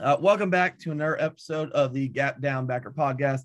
Uh, welcome back to another episode of the Gap Down Backer podcast.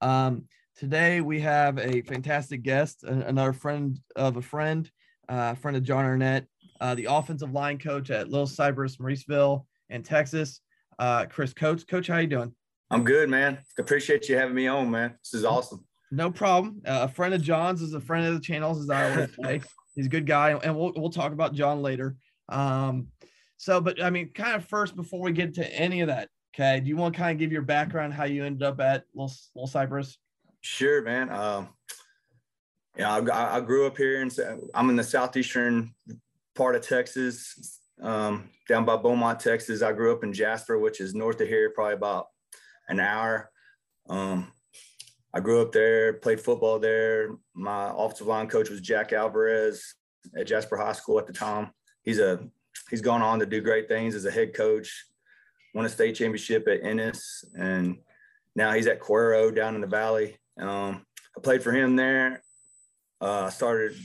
Um, today we have a fantastic guest, another friend of a friend, uh, friend of John Arnett, uh, the offensive line coach at Little Cypress, Mauriceville, in Texas. Uh, Chris Coates, Coach, how you doing? I'm good, man. Appreciate you having me on, man. This is awesome. No problem. Uh, a friend of John's is a friend of the channels, as I always say. He's a good guy, and we'll we'll talk about John later. Um, so, but I mean, kind of first before we get to any of that, okay, do you want to kind of give your background, how you ended up at Little, Little Cypress? Sure, man. Um, yeah, I, I, grew up here, and I'm in the southeastern part of Texas, um, down by Beaumont, Texas. I grew up in Jasper, which is north of here, probably about an hour. Um, I grew up there, played football there. My offensive line coach was Jack Alvarez at Jasper High School at the time. He's a he's gone on to do great things as a head coach, won a state championship at Ennis, and now he's at Cuero down in the valley. Um, I played for him there. Uh, I started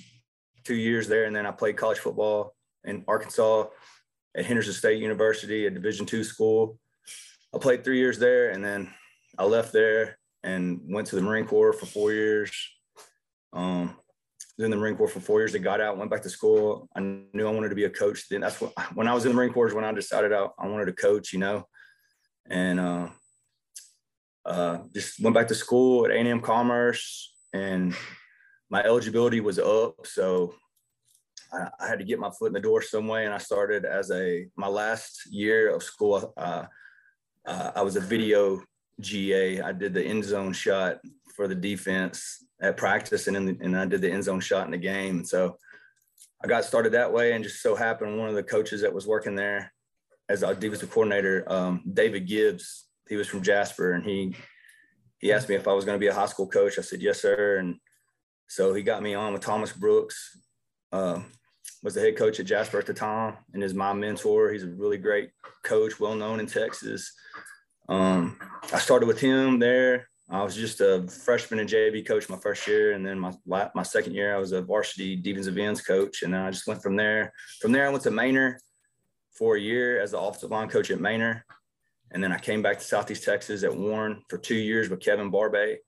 two years there, and then I played college football in Arkansas at Henderson State University, a Division two school. I played three years there, and then I left there and went to the Marine Corps for four years. Um, in the Marine Corps for four years. I got out, went back to school. I knew I wanted to be a coach. Then that's what when I was in the Marine Corps is when I decided I, I wanted to coach, you know, and uh, uh, just went back to school at A&M Commerce, and my eligibility was up, so I, I, had to get my foot in the door some way. And I started as a my last year of school. Uh, I was a video GA. I did the end zone shot for the defense at practice and in the, and I did the end zone shot in the game. And so I got started that way and just so happened one of the coaches that was working there as a defensive coordinator, um, David Gibbs, he was from Jasper and he, he asked me if I was going to be a high school coach. I said, yes, sir. And so he got me on with Thomas Brooks, uh, was the head coach at Jasper at the time and is my mentor. He's a really great coach, well known in Texas. Um, I started with him there. I was just a freshman and JV coach my first year, and then my my second year I was a varsity defensive ends coach, and then I just went from there. From there, I went to Manor for a year as the offensive line coach at Manor, and then I came back to Southeast Texas at Warren for two years with Kevin Barbe.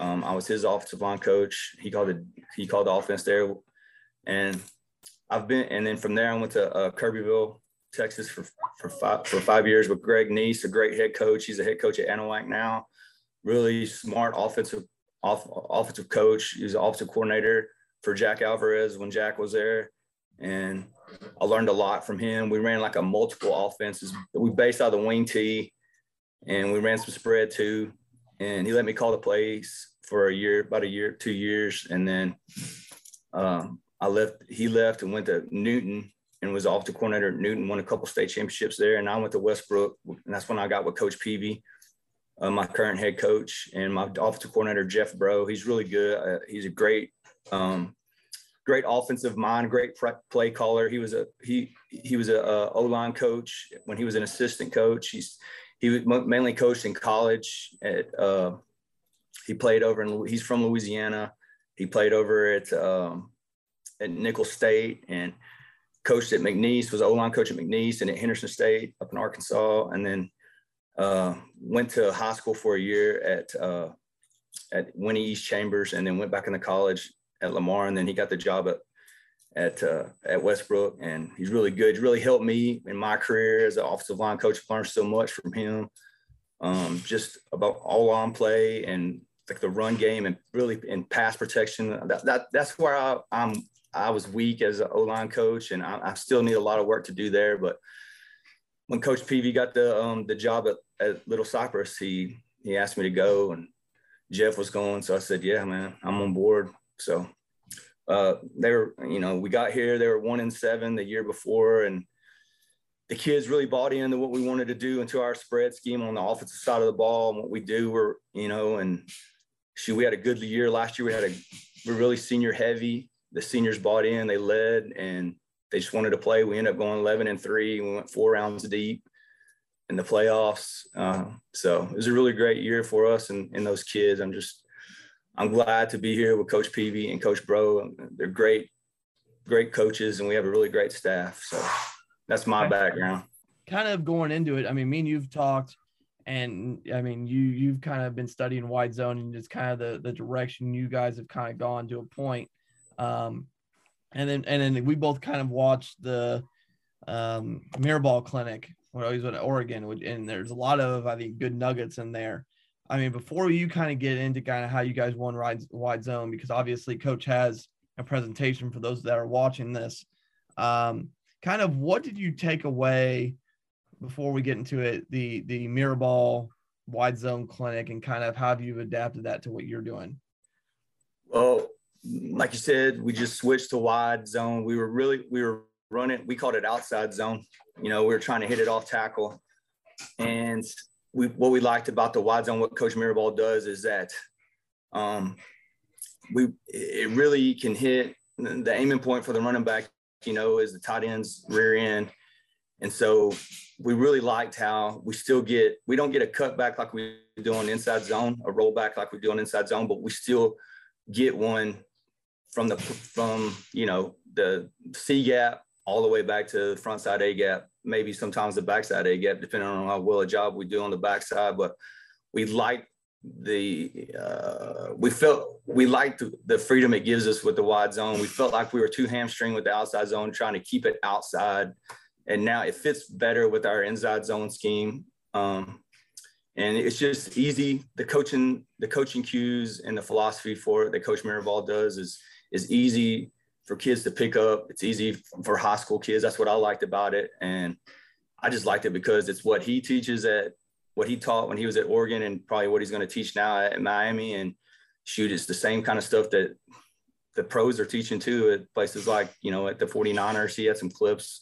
Um, I was his offensive line coach. He called it he called the offense there, and I've been and then from there I went to uh, Kirbyville, Texas for for five for five years with Greg Neese, a great head coach. He's a head coach at Anahuac now really smart offensive off, offensive coach. He was offensive coordinator for Jack Alvarez when Jack was there. And I learned a lot from him. We ran like a multiple offenses. We based out of the wing tee and we ran some spread too. And he let me call the plays for a year, about a year, two years. And then um, I left, he left and went to Newton and was off offensive coordinator at Newton, won a couple state championships there. And I went to Westbrook. And that's when I got with Coach Peavy uh, my current head coach and my offensive coordinator Jeff Bro. He's really good. Uh, he's a great um, great offensive mind, great play caller. He was a he he was a, a O line coach when he was an assistant coach. He's he was mainly coached in college. At uh, he played over in he's from Louisiana. He played over at um, at Nicholls State and coached at McNeese. Was O line coach at McNeese and at Henderson State up in Arkansas, and then uh, went to high school for a year at uh, at Winnie East Chambers, and then went back into college at Lamar, and then he got the job at at uh, at Westbrook, and he's really good. He's really helped me in my career as an offensive line coach. I've learned so much from him, um, just about all on play and like the run game, and really in pass protection. That, that that's where I, I'm I was weak as an O line coach, and I, I, still need a lot of work to do there. But when Coach Peavy got the um, the job at, at Little Cypress, he he asked me to go, and Jeff was going, so I said, "Yeah, man, I'm on board." So uh, they were, you know, we got here, they were one in seven the year before, and the kids really bought into what we wanted to do into our spread scheme on the offensive side of the ball and what we do. We're, you know, and shoot, we had a good year last year. We had a, we're really senior heavy. The seniors bought in, they led, and they just wanted to play. We ended up going 11 and three. We went four rounds deep in the playoffs. Uh, so it was a really great year for us and, and those kids. I'm just I'm glad to be here with Coach Peavy and Coach Bro. They're great, great coaches, and we have a really great staff. So that's my background. Kind of going into it, I mean, me and you've talked, and I mean, you you've kind of been studying wide zone, and it's kind of the the direction you guys have kind of gone to a point. Um, and then and then we both kind of watched the um, Mirabal Clinic I was in Oregon, and there's a lot of I think good nuggets in there. I mean, before you kind of get into kind of how you guys won wide, wide zone, because obviously coach has a presentation for those that are watching this. Um, kind of what did you take away before we get into it, the, the Mirabal wide zone clinic and kind of how have you adapted that to what you're doing? Well, like you said, we just switched to wide zone. We were really, we were running, we called it outside zone. You know, we were trying to hit it off tackle. And we what we liked about the wide zone, what Coach Mirabal does is that um, we it really can hit the aiming point for the running back. You know, is the tight end's rear end, and so we really liked how we still get we don't get a cutback like we do on inside zone, a rollback like we do on inside zone, but we still get one from the from you know the C gap all the way back to the front side A gap, maybe sometimes the backside A gap, depending on how well a job we do on the backside. But we like the uh, we felt we liked the freedom it gives us with the wide zone. We felt like we were too hamstring with the outside zone, trying to keep it outside, and now it fits better with our inside zone scheme. Um, and it's just easy. The coaching, the coaching cues, and the philosophy for it that Coach Mirabal does is is easy for kids to pick up. It's easy for high school kids. That's what I liked about it. And I just liked it because it's what he teaches at what he taught when he was at Oregon and probably what he's going to teach now at Miami. And shoot, it's the same kind of stuff that the pros are teaching too at places like, you know, at the 49ers. He had some clips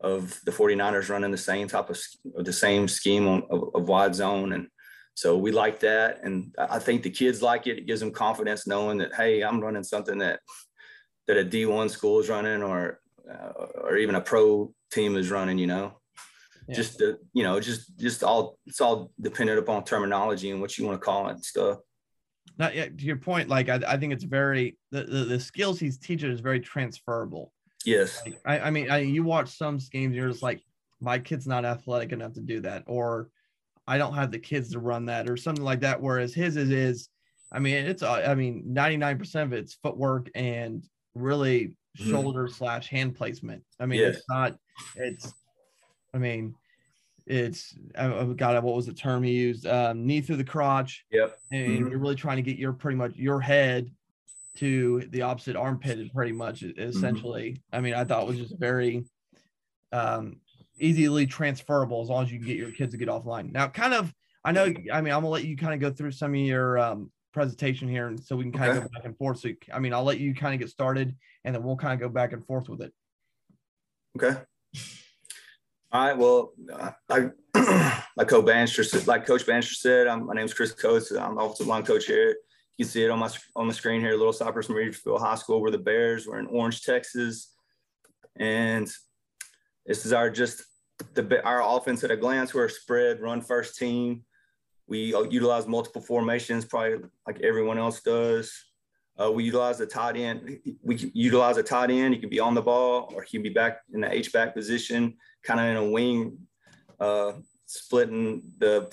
of the 49ers running the same type of, the same scheme on, of, of wide zone. And so we like that. And I think the kids like it. It gives them confidence knowing that, hey, I'm running something that that a D1 school is running or uh, or even a pro team is running, you know. Yeah. Just the, you know, just just all it's all dependent upon terminology and what you want to call it and stuff. Not yet to your point, like I, I think it's very the, the, the skills he's teaching is very transferable. Yes. Like, I, I mean I, you watch some games, you're just like, my kid's not athletic enough to do that, or I don't have the kids to run that, or something like that. Whereas his is is, I mean, it's I mean, 99% of it's footwork and really mm-hmm. shoulder slash hand placement. I mean, it's not, it's, I mean, it's, I got what was the term he used? Um, knee through the crotch. Yep. And mm-hmm. you're really trying to get your pretty much your head to the opposite armpit, pretty much mm-hmm. essentially. Mm-hmm. I mean, I thought was just very, um, easily transferable as long as you can get your kids to get offline. Now, kind of, I know, I mean, I'm gonna let you kind of go through some of your um, presentation here, and so we can kind okay. of go back and forth. So, I mean, I'll let you kind of get started, and then we'll kind of go back and forth with it. Okay. All right. Well, I, like Coach Bannister, like Coach Bannister said, I'm, my name's Chris Coates. I'm the offensive line coach here You can see it on my on the screen here. Little Cypress Mauriceville High School. We're the Bears. We're in Orange, Texas, and this is our just the our offense at a glance. We're a spread run first team. We utilize multiple formations, probably like everyone else does. Uh, we utilize the tight end. We utilize a tight end. He can be on the ball or he can be back in the H back position, kind of in a wing, uh, splitting the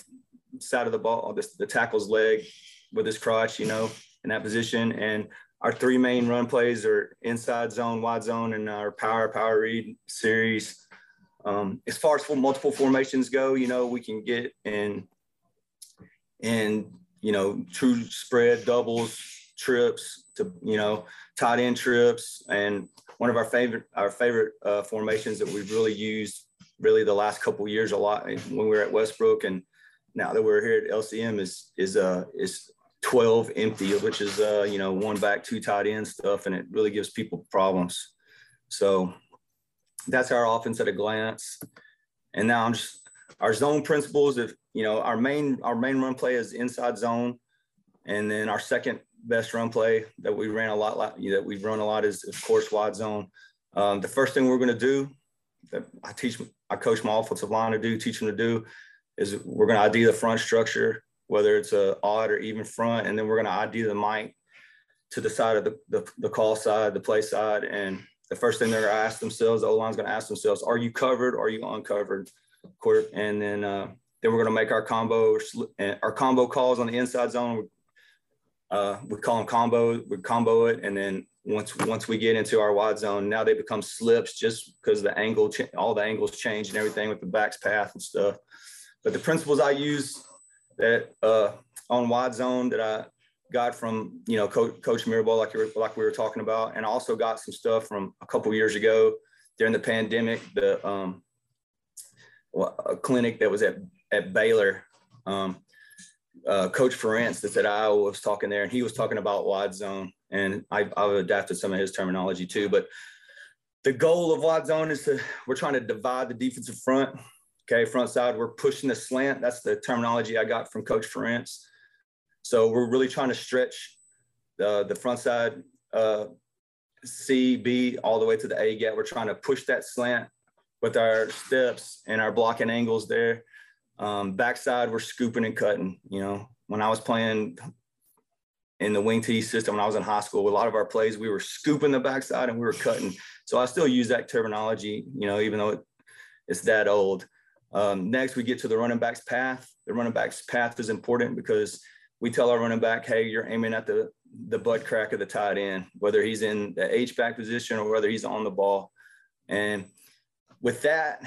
side of the ball, the, the tackle's leg with his crotch, you know, in that position. And our three main run plays are inside zone, wide zone, and our power, power read series. Um, as far as multiple formations go, you know, we can get in and you know true spread doubles, trips to you know tight end trips, and one of our favorite our favorite uh, formations that we've really used really the last couple years a lot when we were at Westbrook and now that we're here at LCM is is uh is 12 empty, which is uh you know one back two tight end stuff, and it really gives people problems. So that's our offense at a glance. And now I'm just our zone principles. If you know our main our main run play is inside zone, and then our second best run play that we ran a lot that we've run a lot is of course wide zone. Um, the first thing we're going to do that I teach I coach my offensive line to do, teach them to do, is we're going to ID the front structure, whether it's a odd or even front, and then we're going to ID the mic to the side of the, the, the call side, the play side, and the first thing they're going to ask themselves, the O line's going to ask themselves, are you covered? Or are you uncovered? And then uh, then we're going to make our combo our combo calls on the inside zone. Uh, we call them combo. We combo it, and then once once we get into our wide zone, now they become slips just because the angle, all the angles change and everything with the backs path and stuff. But the principles I use that uh, on wide zone that I got from you know Coach, Coach Mirabal, like were, like we were talking about, and also got some stuff from a couple years ago during the pandemic. The um, a clinic that was at at Baylor. Um, uh, Coach Ferentz that's at Iowa was talking there, and he was talking about wide zone, and I, I've adapted some of his terminology too. But the goal of wide zone is to we're trying to divide the defensive front. Okay, front side, we're pushing the slant. That's the terminology I got from Coach Ferentz. So we're really trying to stretch the, the front side uh, C, B, all the way to the A gap. We're trying to push that slant with our steps and our blocking angles there. Um, backside, we're scooping and cutting. You know, when I was playing in the wing T system when I was in high school, a lot of our plays, we were scooping the backside and we were cutting. So I still use that terminology, you know, even though it, it's that old. Um, next, we get to the running back's path. The running back's path is important because we tell our running back, hey, you're aiming at the the butt crack of the tight end, whether he's in the H back position or whether he's on the ball. And with that,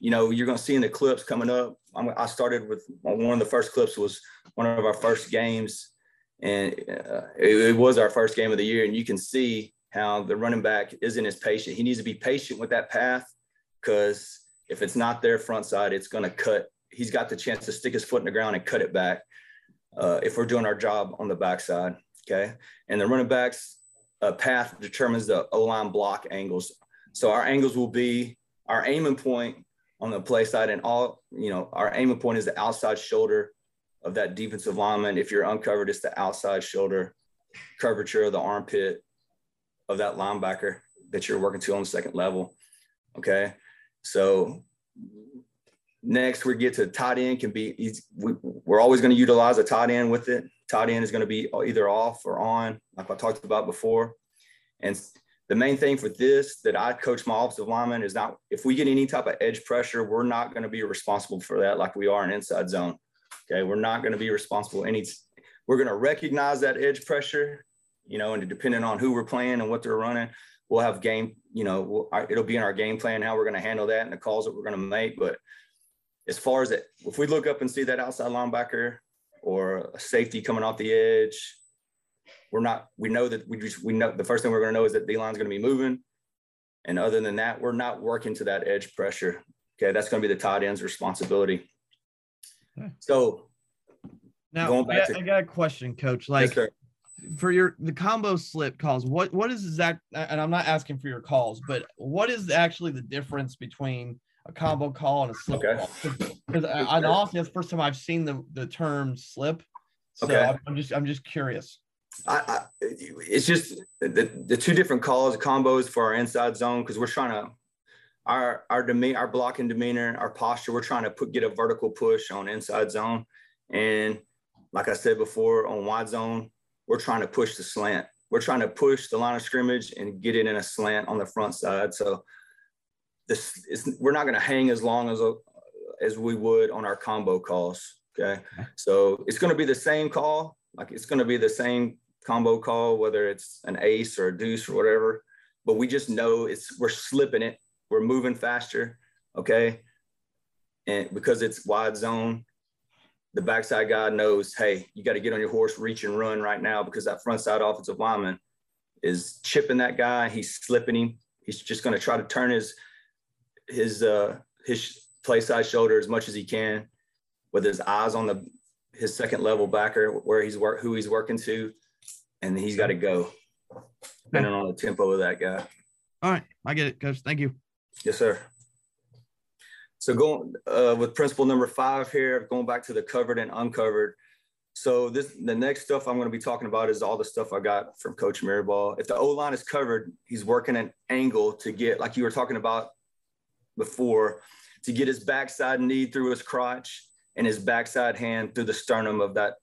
you know, you're going to see in the clips coming up. I'm, i started with one of the first clips was one of our first games, and uh, it, it was our first game of the year. And you can see how the running back isn't as patient. He needs to be patient with that path because if it's not their front side, it's going to cut. He's got the chance to stick his foot in the ground and cut it back uh, if we're doing our job on the backside. Okay. And the running backs uh, path determines the O line block angles. So our angles will be our aiming point on the play side, and all, you know, our aiming point is the outside shoulder of that defensive lineman. If you're uncovered, it's the outside shoulder curvature of the armpit of that linebacker that you're working to on the second level. Okay. So Next, we get to tight end can be, we, we're always going to utilize a tight end with it. Tight end is going to be either off or on, like I talked about before. And the main thing for this that I coach my offensive lineman is not, if we get any type of edge pressure, we're not going to be responsible for that like we are in inside zone. Okay. We're not going to be responsible. Any, we're going to recognize that edge pressure, you know, and depending on who we're playing and what they're running, we'll have game, you know, we'll, it'll be in our game plan how we're going to handle that and the calls that we're going to make. But as far as it, if we look up and see that outside linebacker or a safety coming off the edge, we're not, we know that we just, we know the first thing we're going to know is that D line's going to be moving. And other than that, we're not working to that edge pressure. Okay. That's going to be the tight end's responsibility. Okay. So now going back I, to, I got a question, coach. Like, yes, for your the combo slip calls what what is exact and i'm not asking for your calls but what is actually the difference between a combo call and a slip okay. Because I, honestly, that's the first time I've seen the, the term slip. So okay. I'm just I'm just curious. I, I, it's just the, the two different calls, combos for our inside zone because we're trying to our our demeanor, our blocking demeanor, our posture. We're trying to put get a vertical push on inside zone, and like I said before, on wide zone, we're trying to push the slant. We're trying to push the line of scrimmage and get it in a slant on the front side. So this is we're not going to hang as long as as we would on our combo calls. Okay, so it's going to be the same call. Like it's going to be the same combo call, whether it's an ace or a deuce or whatever. But we just know it's we're slipping it. We're moving faster. Okay, and because it's wide zone, the backside guy knows, hey, you got to get on your horse, reach and run right now because that front side offensive lineman is chipping that guy. He's slipping him. He's just going to try to turn his his uh, his play side shoulder as much as he can, with his eyes on the his second level backer where he's work who he's working to, and he's got to go, depending on the tempo of that guy. All right, I get it, coach. Thank you. Yes, sir. So going uh, with principle number five here, going back to the covered and uncovered. So this the next stuff I'm going to be talking about is all the stuff I got from Coach Mirabal. If the O line is covered, he's working an angle to get, like you were talking about before, to get his backside knee through his crotch and his backside hand through the sternum of that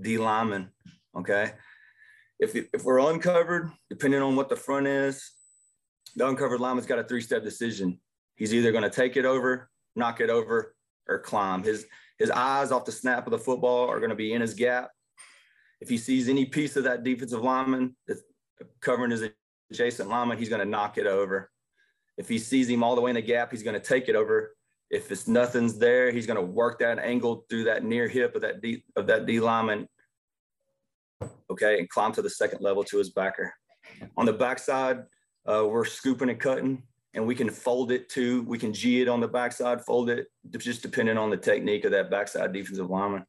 D lineman. Okay. If, if we're uncovered, depending on what the front is, the uncovered lineman's got a three step decision. He's either going to take it over, knock it over, or climb. His, his eyes off the snap of the football are going to be in his gap. If he sees any piece of that defensive lineman that's covering his adjacent lineman, he's going to knock it over. If he sees him all the way in the gap, he's going to take it over. If it's nothing's there, he's going to work that angle through that near hip of that D of that D lineman. Okay, and climb to the second level to his backer. On the backside, uh, we're scooping and cutting, and we can fold it too. We can G it on the backside, fold it, just depending on the technique of that backside defensive lineman.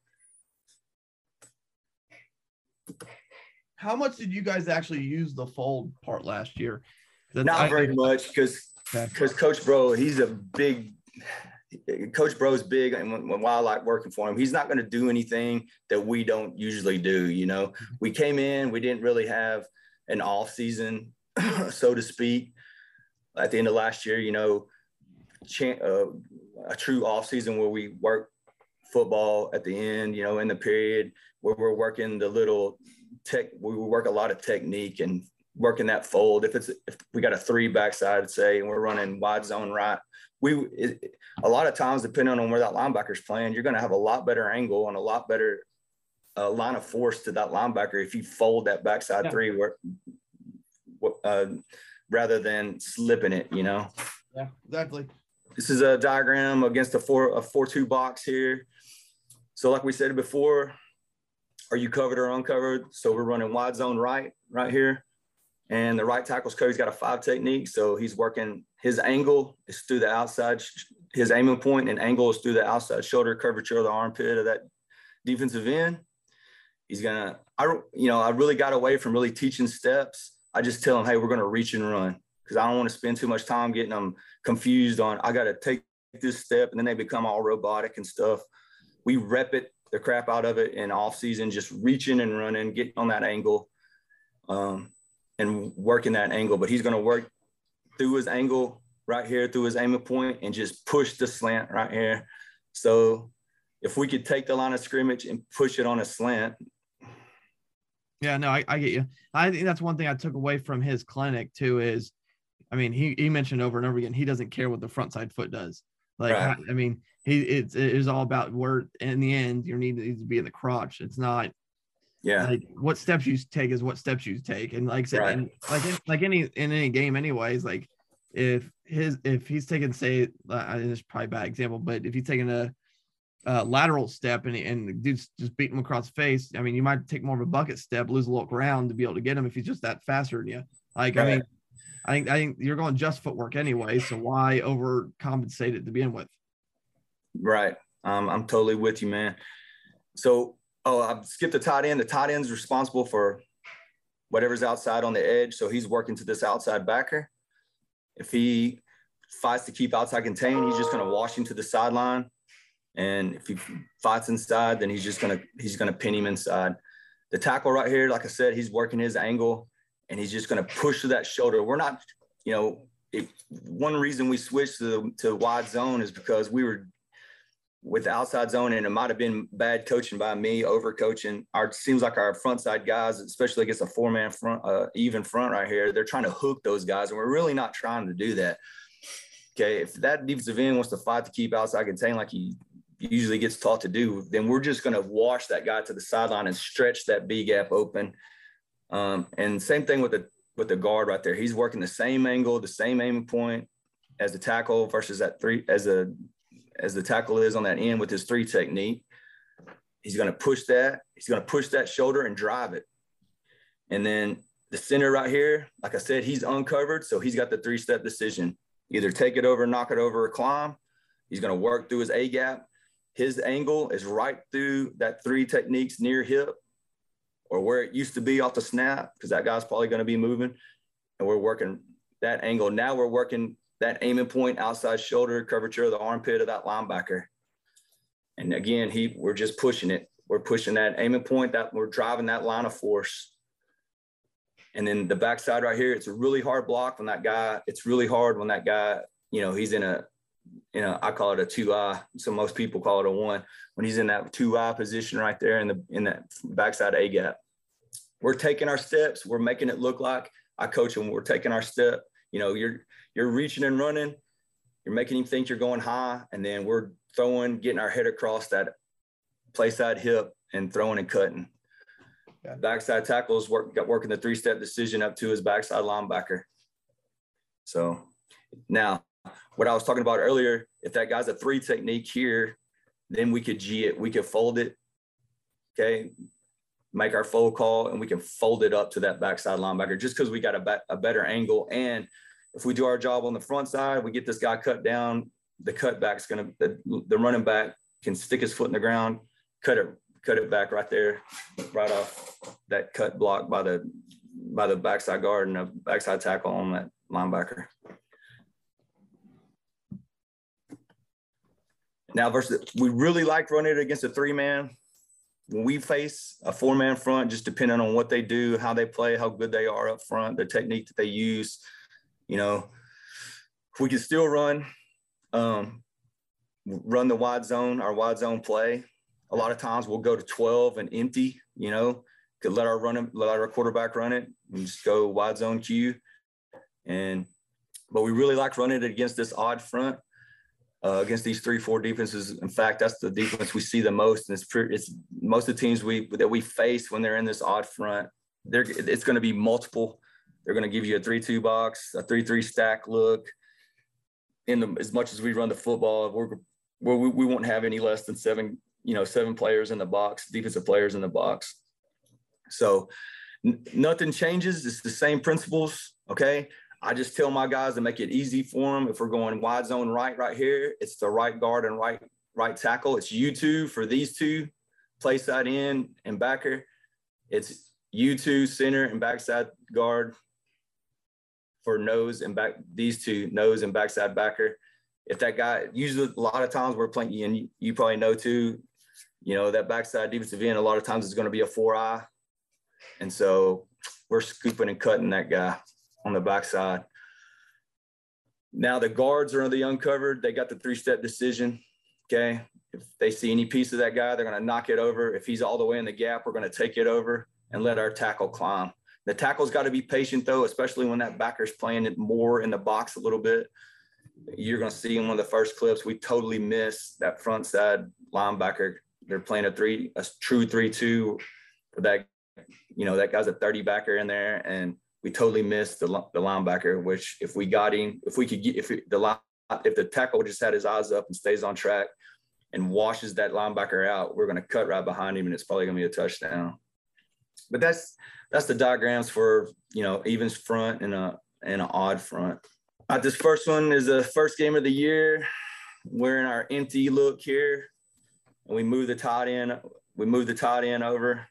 How much did you guys actually use the fold part last year? That's, Not very much because because Coach Bro, he's a big Coach Bro's big, and when, when I like working for him, he's not going to do anything that we don't usually do. You know, mm-hmm. we came in, we didn't really have an off season, so to speak. At the end of last year, you know, uh, a true off season where we work football at the end, you know, in the period where we're working the little tech, we work a lot of technique and working that fold. If it's if we got a three backside, say, and we're running wide zone right, we it, a lot of times depending on where that linebacker's playing, you're going to have a lot better angle and a lot better uh, line of force to that linebacker if you fold that backside yeah. three where, uh, rather than slipping it. You know. Yeah, exactly. This is a diagram against a four a four two box here. So like we said before, are you covered or uncovered? So we're running wide zone right right here. And the right tackle's coach got a five technique. So he's working his angle is through the outside, his aiming point and angle is through the outside shoulder curvature of the armpit of that defensive end. He's gonna, I you know, I really got away from really teaching steps. I just tell him, hey, we're gonna reach and run because I don't want to spend too much time getting them confused on I gotta take this step and then they become all robotic and stuff. We rep it the crap out of it in off season, just reaching and running, getting on that angle. Um, and working that angle, but he's going to work through his angle right here, through his aiming point, and just push the slant right here. So if we could take the line of scrimmage and push it on a slant. Yeah, no, I, I get you. I think that's one thing I took away from his clinic too is, I mean, he, he mentioned over and over again, he doesn't care what the front side foot does. Like, right. I, I, mean, he it's, it's all about where in the end your need needs to be in the crotch. It's not yeah. Like what steps you take is what steps you take. And like I said right. and like in, like any in any game anyways like if his if he's taking say uh, this is probably a bad example but if he's taking a, a lateral step and and the dude's just beating him across the face I mean you might take more of a bucket step lose a little ground to be able to get him if he's just that faster than you. Like right. I mean I think I think you're going just footwork anyway so why overcompensate it to begin with? Right. Um, I'm totally with you man. So oh, I skipped the tight end. The tight end's responsible for whatever's outside on the edge. So he's working to this outside backer. If he fights to keep outside contained, he's just going to wash him to the sideline. And if he fights inside, then he's just going to he's going to pin him inside. the tackle right here, like I said, he's working his angle and he's just going to push to that shoulder. We're not, you know, one reason we switched to, to wide zone is because we were with outside zone, and it might have been bad coaching by me, over coaching. Our seems like our front side guys, especially against a four man front, uh, even front right here, they're trying to hook those guys, and we're really not trying to do that. Okay, if that defensive end wants to fight to keep outside contain like he usually gets taught to do, then we're just going to wash that guy to the sideline and stretch that B gap open. Um, and same thing with the with the guard right there. He's working the same angle, the same aiming point as the tackle versus that three as a as the tackle is on that end with his three technique. He's going to push that. He's going to push that shoulder and drive it. And then the center right here, like I said, he's uncovered. So he's got the three step decision either take it over, knock it over, or climb. He's going to work through his A gap. His angle is right through that three techniques near hip or where it used to be off the snap because that guy's probably going to be moving. And we're working that angle. Now we're working that aiming point outside shoulder curvature of the armpit of that linebacker. And again, he we're just pushing it. We're pushing that aiming point that we're driving that line of force. And then the backside right here, it's a really hard block when that guy, it's really hard when that guy, you know, he's in a, you know, I call it a two eye. So most people call it a one. When he's in that two eye position right there in the in that backside A gap. We're taking our steps. We're making it look like I coach him. We're taking our step. You know, you're you're reaching and running, you're making him think you're going high, and then we're throwing, getting our head across that play side hip and throwing and cutting. Yeah. Backside tackles work got working the three step decision up to his backside linebacker. So now what I was talking about earlier, if that guy's a three technique here, then we could G it, we could fold it. Okay. Make our fold call and we can fold it up to that backside linebacker just because we got a, be- a better angle and if we do our job on the front side, we get this guy cut down. The cutback's going to the, the running back can stick his foot in the ground, cut it cut it back right there, right off that cut block by the by the backside guard and the backside tackle on that linebacker. Now versus we really like running it against a three man. When we face a four man front, just depending on what they do, how they play, how good they are up front, the technique that they use, you know, we can still run, um, run the wide zone, our wide zone play. A lot of times we'll go to 12 and empty, you know, could let our run let our quarterback run it and just go wide zone Q. And but we really like running it against this odd front. Uh, against these three, four defenses. In fact, that's the defense we see the most. And it's, it's most of the teams we that we face when they're in this odd front. They're, it's going to be multiple they're going to give you a three-two box, a three-three stack look. In the as much as we run the football, we're, we're we, we won't have any less than seven, you know, seven players in the box, defensive players in the box. So n- nothing changes. It's the same principles. Okay. I just tell my guys to make it easy for them. If we're going wide zone right, right here, it's the right guard and right right tackle. It's you two for these two, play side in and backer. It's you two center and backside guard for nose and back these two nose and backside backer. If that guy usually a lot of times we're playing and you, probably know too, you know that backside defensive end a lot of times is going to be a four eye, and so we're scooping and cutting that guy on the backside. Now the guards are the uncovered. They got the three step decision. Okay, if they see any piece of that guy, they're going to knock it over. If he's all the way in the gap, we're going to take it over and let our tackle climb. The tackle's got to be patient though, especially when that backer's playing it more in the box a little bit. You're going to see in one of the first clips, we totally miss that front side linebacker. They're playing a three, a true three-two. That you know that guy's a 30 backer in there, and we totally missed the, the linebacker. Which if we got him, if we could get if the if the tackle just had his eyes up and stays on track and washes that linebacker out, we're going to cut right behind him, and it's probably going to be a touchdown. But that's that's the diagrams for you know evens front and a and an odd front. Uh, this first one is the first game of the year. We're in our empty look here, and we move the tight end. We move the tight end over.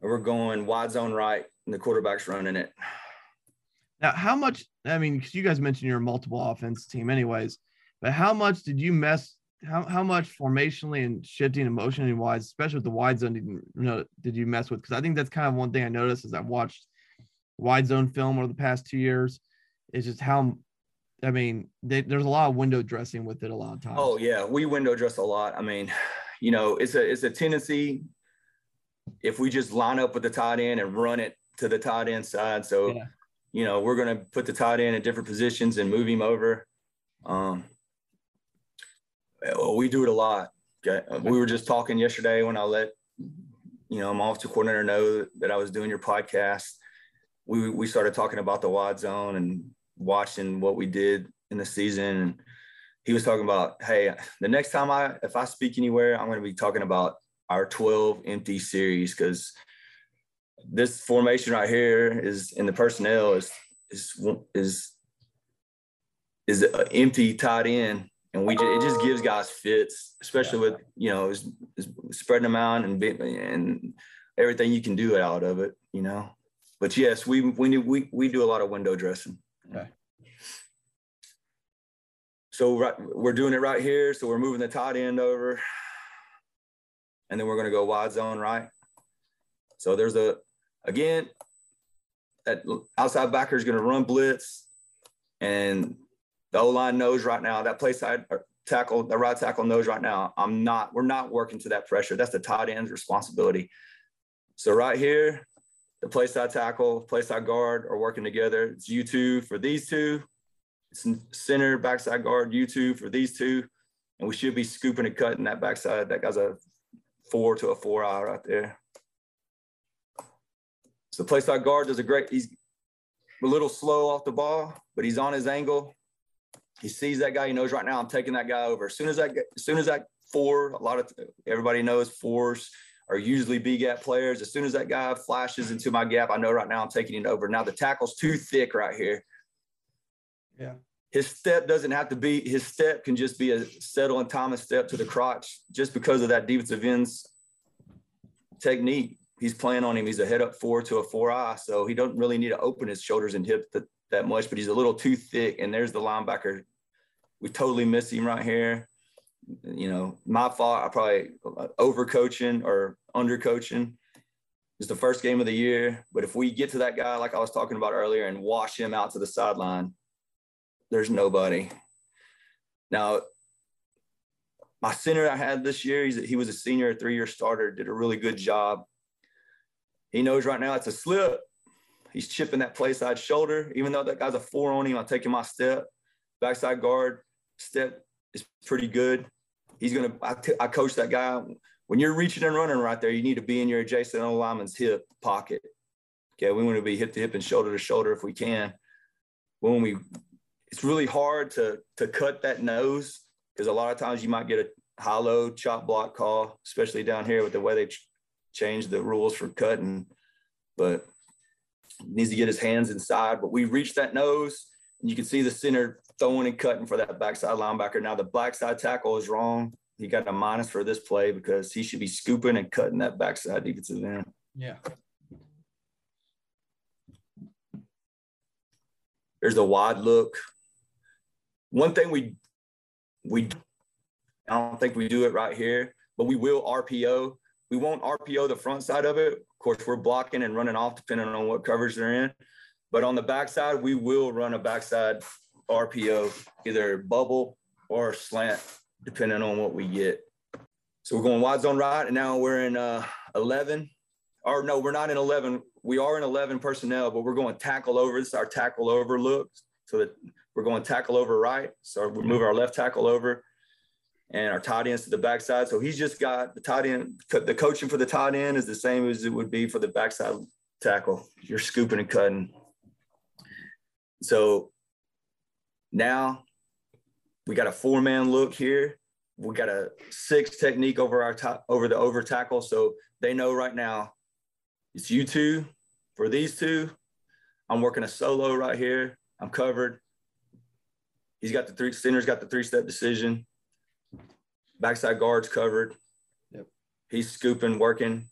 And We're going wide zone right, and the quarterback's running it. Now, how much? I mean, because you guys mentioned you're a multiple offense team, anyways. But how much did you mess how, how much formationally and shifting emotionally wise, especially with the wide zone, did you, know, did you mess with? Because I think that's kind of one thing I noticed as I've watched wide zone film over the past two years is just how I mean, they, there's a lot of window dressing with it a lot of times. Oh yeah, we window dress a lot. I mean, you know, it's a it's a tendency if we just line up with the tight end and run it to the tight end side. So, yeah. you know, we're going to put the tight end in different positions and move him over. Um, we do it a lot. Okay. We were just talking yesterday when I let, you know, my offensive coordinator know that I was doing your podcast. We, we started talking about the wide zone and watching what we did in the season. And he was talking about, hey, the next time I, if I speak anywhere, I'm going to be talking about our 12 empty series because this formation right here is in the personnel is is is is empty tight end and we just, it just gives guys fits especially with you know is, is spreading them out and and everything you can do out of it you know? But yes we we we, we do a lot of window dressing. Okay. So right, we're doing it right here. So we're moving the tight end over. And then we're going to go wide zone right. So there's a, again, that outside backer is going to run blitz, and the O line knows right now that play side tackle, the right tackle knows right now. I'm not, we're not working to that pressure. That's the tight end's responsibility. So right here, the play side tackle, play side guard are working together. It's you two for these two. It's center, backside guard, you two for these two. And we should be scooping and cutting that backside. That guy's a four to a four eye right there. So play side guard does a great, he's a little slow off the ball, but he's on his angle. He sees that guy. He knows right now I'm taking that guy over. As soon as that, as soon as that four, a lot of everybody knows fours are usually B gap players. As soon as that guy flashes into my gap, I know right now I'm taking it over. Now the tackle's too thick right here. Yeah his step doesn't have to be his step can just be a settle and Thomas step to the crotch just because of that defensive end's technique. He's playing on him. He's a head up four to a four eye, so he don't really need to open his shoulders and hips that, that much. But he's a little too thick, and there's the linebacker. We totally miss him right here. You know, my fault. I probably uh, over coaching or under coaching. It's the first game of the year, but if we get to that guy like I was talking about earlier and wash him out to the sideline, there's nobody. Now, my center I had this year, he's, he was a senior, a three year starter, did a really good job. He knows right now it's a slip. He's chipping that play side shoulder. Even though that guy's a four on him, I'm taking my step. Backside guard step is pretty good. He's going to, I coach that guy. When you're reaching and running right there, you need to be in your adjacent lineman's hip pocket. Okay. We want to be hip to hip and shoulder to shoulder if we can. When we it's really hard to to cut that nose because a lot of times you might get a high hollow chop block call, especially down here with the way they ch- changed the rules for cutting. But needs to get his hands inside. But we reached that nose, and you can see the center throwing and cutting for that backside linebacker. Now the backside tackle is wrong. He got a minus for this play because he should be scooping and cutting that backside defensive end. Yeah. There's a wide look one thing we we I don't think we do it right here, but we will RPO. We won't RPO the front side of it. Of course, we're blocking and running off depending on what coverage they're in. But on the backside, we will run a backside RPO, either bubble or slant, depending on what we get. So we're going wide zone right, and now we're in uh, 11. Or no, we're not in 11. We are in 11 personnel, but we're going tackle over. This is our tackle over look. So that we're going tackle over right. So we move our left tackle over and our tight ends to the backside. So he's just got the tight end, the coaching for the tight end is the same as it would be for the backside tackle. You're scooping and cutting. So now we got a four man look here. We got a six technique over our top over the over tackle. So they know right now it's you two for these two. I'm working a solo right here. I'm covered. He's got the three center's got the three step decision. Backside guards covered. Yep. He's scooping, working,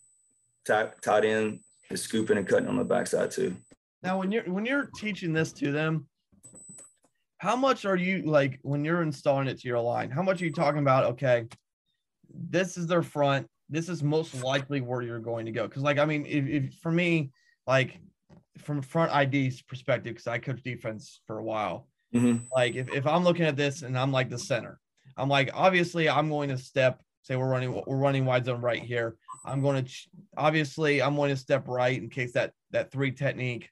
tight, tight end is scooping and cutting on the backside too. Now, when you're when you're teaching this to them, how much are you like when you're installing it to your line? How much are you talking about? Okay, this is their front. This is most likely where you're going to go. Because, like, I mean, if, if for me, like from front ID's perspective, because I coached defense for a while, mm-hmm. like if, if I'm looking at this and I'm like the center, I'm like, obviously, I'm going to step. Say we're running we're running wide zone right here. I'm going to obviously I'm going to step right in case that that three technique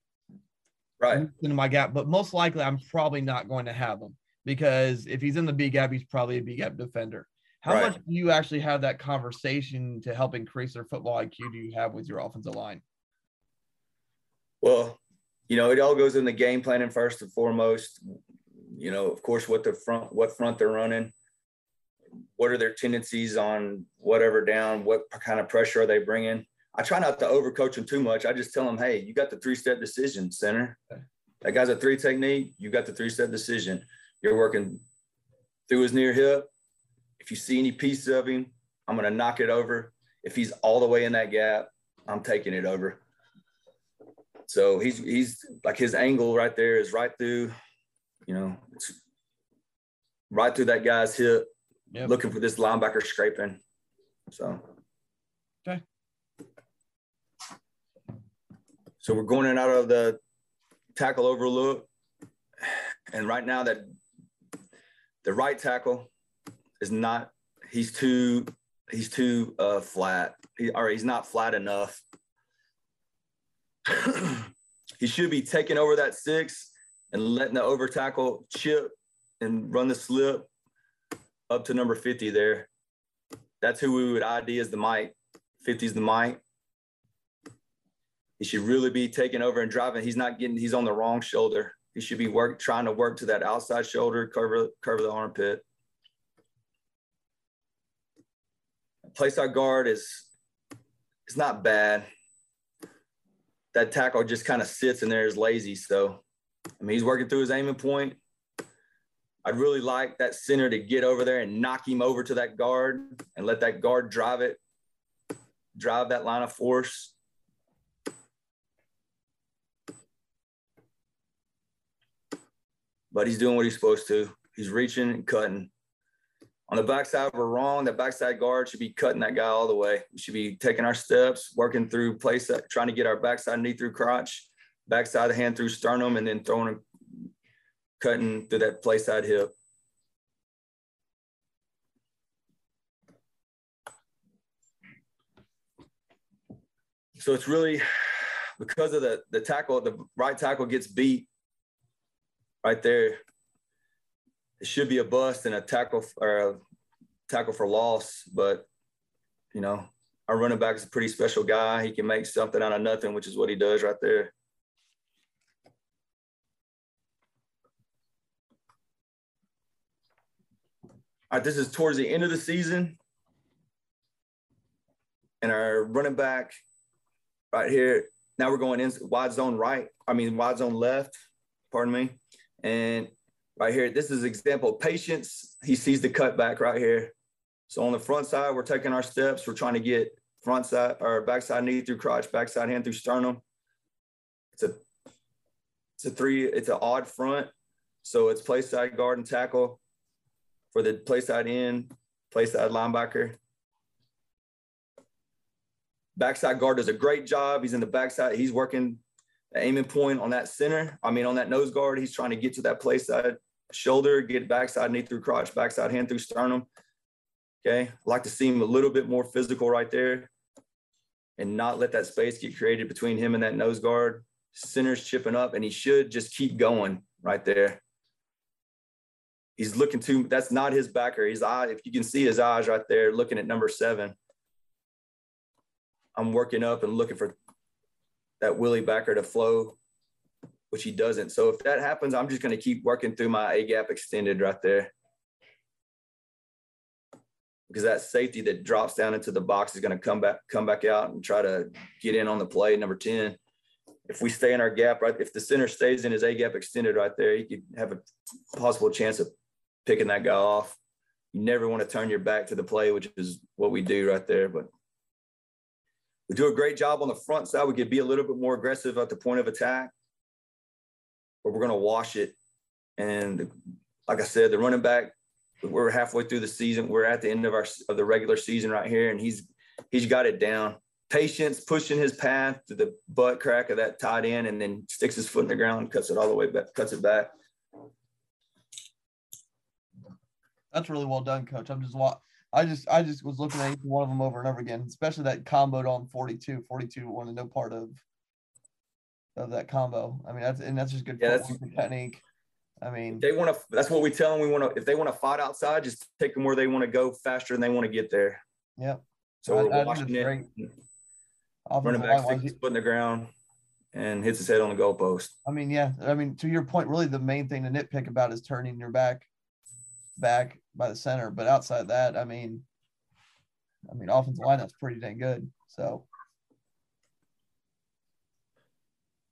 right into my gap. But most likely, I'm probably not going to have him because if he's in the B gap, he's probably a B gap defender. How right. much do you actually have that conversation to help increase their football IQ? Do you have with your offensive line? Well, you know, it all goes in the game planning first and foremost. You know, of course, what the front, what front they're running, what are their tendencies on whatever down, what kind of pressure are they bringing. I try not to overcoach them too much. I just tell them, hey, you got the three step decision, center. That guy's a three technique. You got the three step decision. You're working through his near hip. If you see any piece of him, I'm going to knock it over. If he's all the way in that gap, I'm taking it over. So he's he's like his angle right there is right through, you know, it's right through that guy's hip, yep. looking for this linebacker scraping. So okay. So we're going in out of the tackle overlook. And right now that the right tackle is not, he's too, he's too uh, flat. He, or he's not flat enough. he should be taking over that six and letting the over tackle chip and run the slip up to number 50 there. That's who we would ID as the Mike. 50 is the Mike. He should really be taking over and driving. He's not getting, he's on the wrong shoulder. He should be work trying to work to that outside shoulder, cover, cover the armpit. Place our guard is it's not bad. That tackle just kind of sits in there is lazy. So I mean he's working through his aiming point. I'd really like that center to get over there and knock him over to that guard and let that guard drive it, drive that line of force. but he's doing what he's supposed to. He's reaching and cutting. On the backside, we're wrong. That backside guard should be cutting that guy all the way. We should be taking our steps, working through place, trying to get our backside knee through crotch, backside hand through sternum, and then throwing, cutting through that place side hip. So it's really because of the the tackle, the right tackle gets beat right there, it should be a bust and a tackle or a tackle for loss. But you know, our running back is a pretty special guy. He can make something out of nothing, which is what he does right there. Right, this is towards the end of the season. And our running back right here, now we're going in wide zone right. I mean, wide zone left, pardon me. And right here, this is example of patience. He sees the cutback right here. So on the front side, we're taking our steps. We're trying to get front side or backside knee through crotch, backside hand through sternum. It's a it's a three, it's an odd front. So it's play side guard and tackle for the play side end, play side linebacker. Backside guard does a great job. He's in the backside. He's working the aiming point on that center. I mean, on that nose guard, he's trying to get to that play side shoulder, get backside knee through crotch, backside hand through sternum. Okay. I like to see him a little bit more physical right there and not let that space get created between him and that nose guard. Center's chipping up and he should just keep going right there. He's looking to, that's not his backer. His eye, if you can see his eyes right there, looking at number seven. I'm working up and looking for that Willie backer to flow, which he doesn't. So if that happens, I'm just going to keep working through my A gap extended right there. Because that safety that drops down into the box is going to come back, come back out and try to get in on the play, number 10. If we stay in our gap, right, if the center stays in his A gap extended right there, he could have a possible chance of picking that guy off. You never want to turn your back to the play, which is what we do right there. But we do a great job on the front side. We could be a little bit more aggressive at the point of attack, but we're going to wash it And like I said, the running back, we're halfway through the season. We're at the end of our of the regular season right here, and he's he's got it down. Patience, pushing his path to the butt crack of that tight end, and then sticks his foot in the ground, cuts it all the way back, cuts it back. That's really well done, coach. I'm just I just I just was looking at each one of them over and over again, especially that combo on 42. 42 wanted no part of of that combo. I mean, that's and that's just good yeah, that's, technique. I mean, they want to. That's what we tell them. We want to. If they want to fight outside, just take them where they want to go faster than they want to get there. Yep. So I, we're watching it. Great. Running back sticks his foot in the ground and hits his head on the goalpost. I mean, yeah. I mean, to your point, really the main thing to nitpick about is turning your back back by the center. But outside that, I mean, I mean, offensive line that's pretty dang good. So.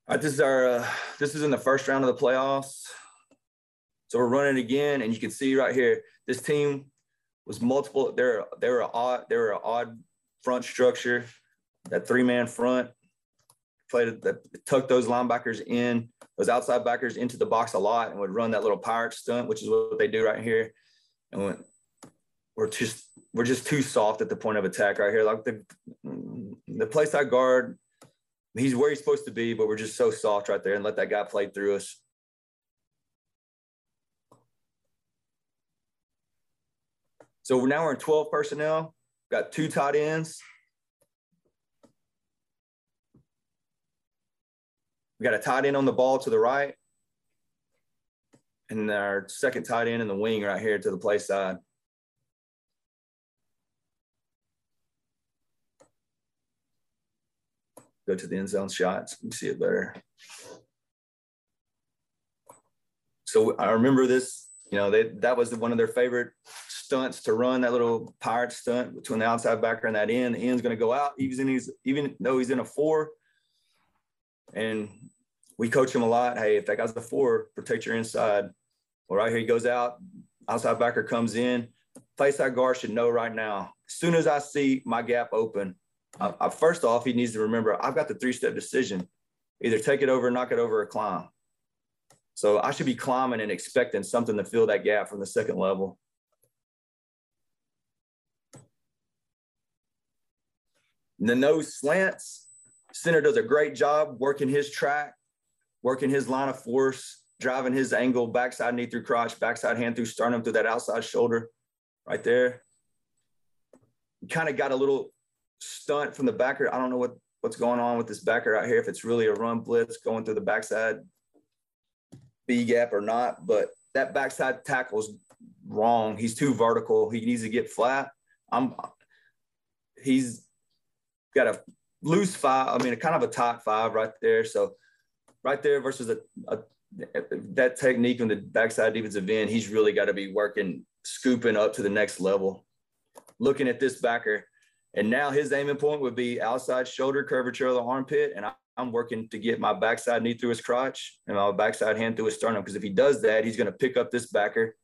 Right, this is our uh, this is in the first round of the playoffs. So we're running again, and you can see right here, this team was multiple. They're they're odd they're an odd front structure, that three man front. Played that tucked those linebackers in, those outside backers into the box a lot, and would run that little pirate stunt, which is what they do right here. And we're just we're just too soft at the point of attack right here. Like the the play side guard, he's where he's supposed to be, but we're just so soft right there and let that guy play through us. So now we're in 12 personnel, got two tight ends. We got a tight end on the ball to the right. And our second tight end in the wing right here to the play side. Go to the end zone shots. You see it better. So I remember this, you know, they, that was one of their favorite stunts to run that little pirate stunt between the outside backer and that end. The end's going to go out, even though he's in a four. And we coach him a lot. Hey, if that guy's the four, protect your inside. Well, right here he goes out, outside backer comes in. Place side guard should know right now. As soon as I see my gap open, I, I, first off, he needs to remember I've got the three step decision either take it over, knock it over, or climb. So I should be climbing and expecting something to fill that gap from the second level. the nose slants. Center does a great job working his track, working his line of force, driving his angle, backside knee through crotch, backside hand through sternum through that outside shoulder right there. Kind of got a little stunt from the backer. I don't know what, what's going on with this backer out here, if it's really a run blitz going through the backside B gap or not, but that backside tackle's wrong. He's too vertical. He needs to get flat. I'm he's got a loose five. I mean, a kind of a tight five right there. So right there versus a, a that technique on the backside defensive end, he's really got to be working, scooping up to the next level. Looking at this backer, and now his aiming point would be outside shoulder curvature of the armpit, and I, am working to get my backside knee through his crotch and my backside hand through his sternum. Because if he does that, he's going to pick up this backer,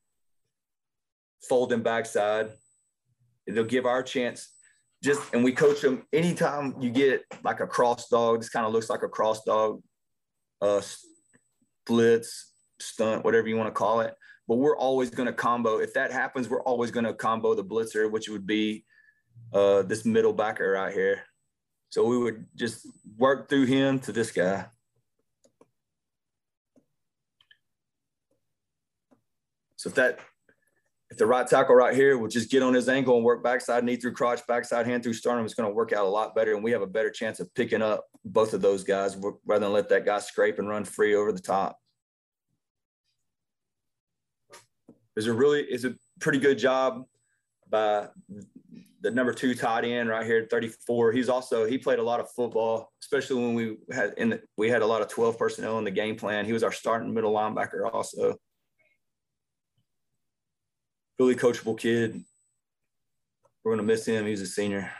fold him backside. It'll give our chance just and we coach them anytime you get like a cross dog this kind of looks like a cross dog uh blitz stunt whatever you want to call it. But we're always going to combo. If that happens we're always going to combo the blitzer which would be uh this middle backer right here. So we would just work through him to this guy. So if that if the right tackle right here would just get on his ankle and work backside knee through crotch, backside hand through sternum, it's going to work out a lot better. And we have a better chance of picking up both of those guys rather than let that guy scrape and run free over the top. Is a really is a pretty good job by the number two tight end right here, 34. He's also he played a lot of football, especially when we had in the, we had a lot of 12 personnel in the game plan. He was our starting middle linebacker also really coachable kid. We're to miss him. He's a senior.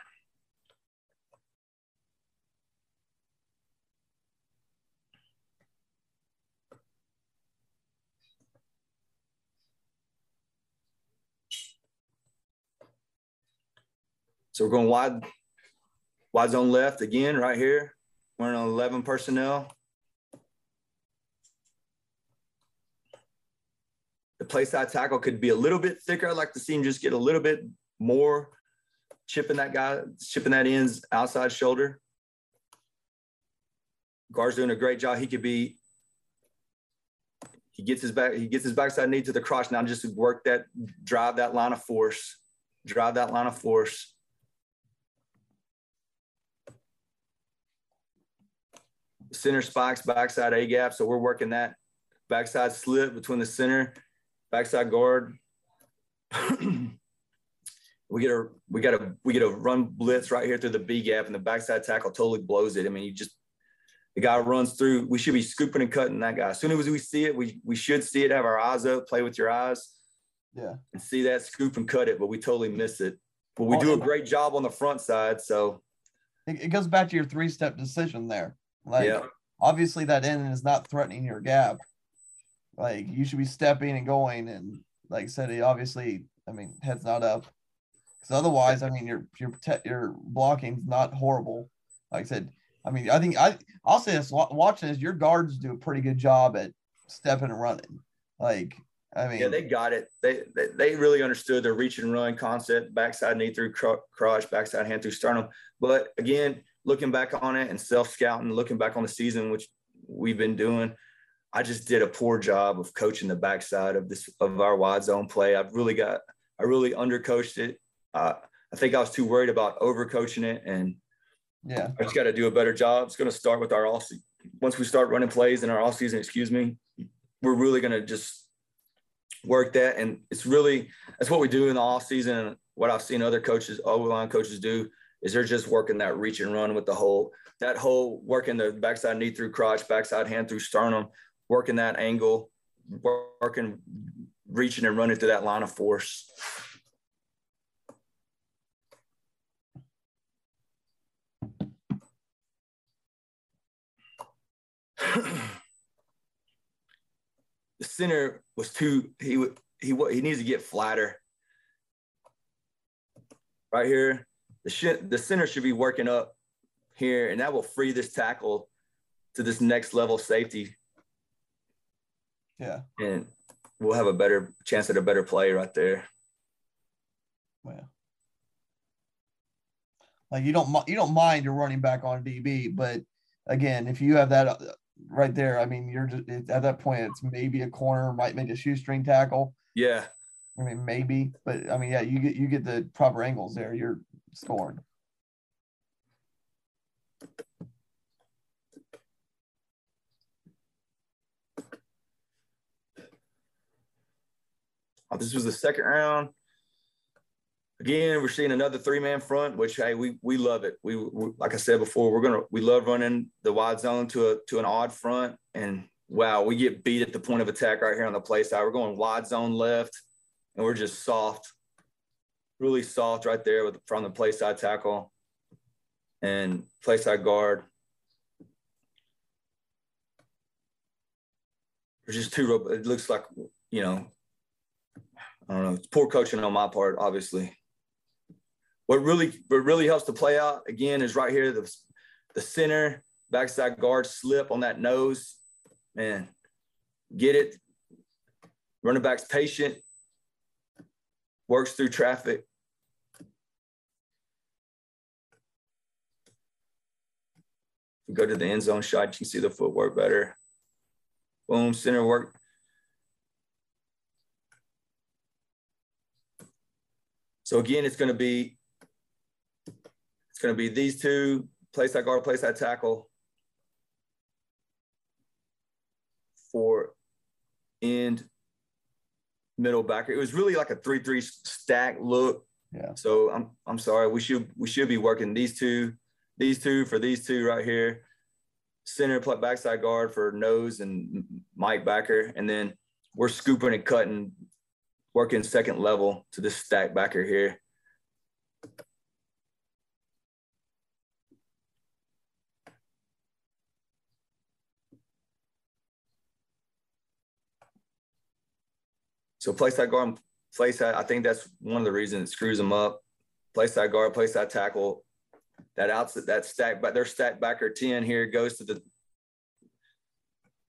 So we're going wide, wide zone left again, right here. We're on 11 personnel. The play side tackle could be a little bit thicker. I'd like to see him just get a little bit more chipping that guy, chipping that ends outside shoulder. Guard's doing a great job. He could be. He gets his back. He gets his backside knee to the crotch. Now just work that, drive that line of force, drive that line of force. Center spikes, backside A gap. So we're working that backside slip between the center, backside guard. we get a we got a we get a run blitz right here through the B gap, and the backside tackle totally blows it. I mean, you just the guy runs through. We should be scooping and cutting that guy. As soon as we see it, we we should see it. Have our eyes up, play with your eyes, yeah, and see that scoop and cut it. But we totally miss it. But we do a great job on the front side. So it, it goes back to your three step decision there. Like yeah. obviously that end is not threatening your gap. Like you should be stepping and going, and like I said, obviously, I mean, head's not up. Because otherwise, I mean, your your your blocking's not horrible. Like I said, I mean, I think I I'll say this watching this, your guards do a pretty good job at stepping and running. Like I mean, yeah, they got it. They they, they really understood the reach and run concept, backside knee through crotch, backside hand through sternum. But again, looking back on it and self scouting, looking back on the season, which we've been doing, I just did a poor job of coaching the backside of this of our wide zone play. I've really got I really undercoached it. Uh, I think I was too worried about overcoaching it, and yeah, I just got to do a better job. It's going to start with our all. Once we start running plays in our off season, excuse me, we're really going to just work that, and it's really that's what we do in the off season. And what I've seen other coaches, O line coaches do is they're just working that reach and run with the whole that whole working the backside knee through crotch, backside hand through sternum, working that angle, working, reaching and running through that line of force. the center was too he would he he needs to get flatter. Right here, the sh- the center should be working up here, and that will free this tackle to this next level safety. Yeah, and we'll have a better chance at a better play right there. Well, like you don't you don't mind your running back on DB, but again, if you have that uh, right there, I mean, you're just at that point, it's maybe a corner, might make a shoestring tackle. Yeah. I mean, maybe, but I mean, yeah, you get you get the proper angles there. You're scoring. Oh, this was the second round. Again, we're seeing another three-man front, which hey, we we love it. We, we, like I said before, we're gonna we love running the wide zone to a to an odd front, and wow, we get beat at the point of attack right here on the play side. We're going wide zone left, and we're just soft, really soft right there with from the play side tackle and play side guard. There's just two. It looks like you know, I don't know. It's poor coaching on my part, obviously what really what really helps to play out again is right here the the center backside guard slip on that nose man get it running back's patient works through traffic go to the end zone shot you can see the footwork better boom center work so again it's going to be it's going to be these two, place that guard, place that tackle for end middle backer. It was really like a three-three stack look. Yeah. So I'm I'm sorry. We should we should be working these two, these two for these two right here. Center backside guard for nose and Mike backer, and then we're scooping and cutting, working second level to this stack backer here. So play side guard, play side. I think that's one of the reasons it screws them up. Play side guard, play side tackle. That outside that stack, but their stack backer ten here goes to the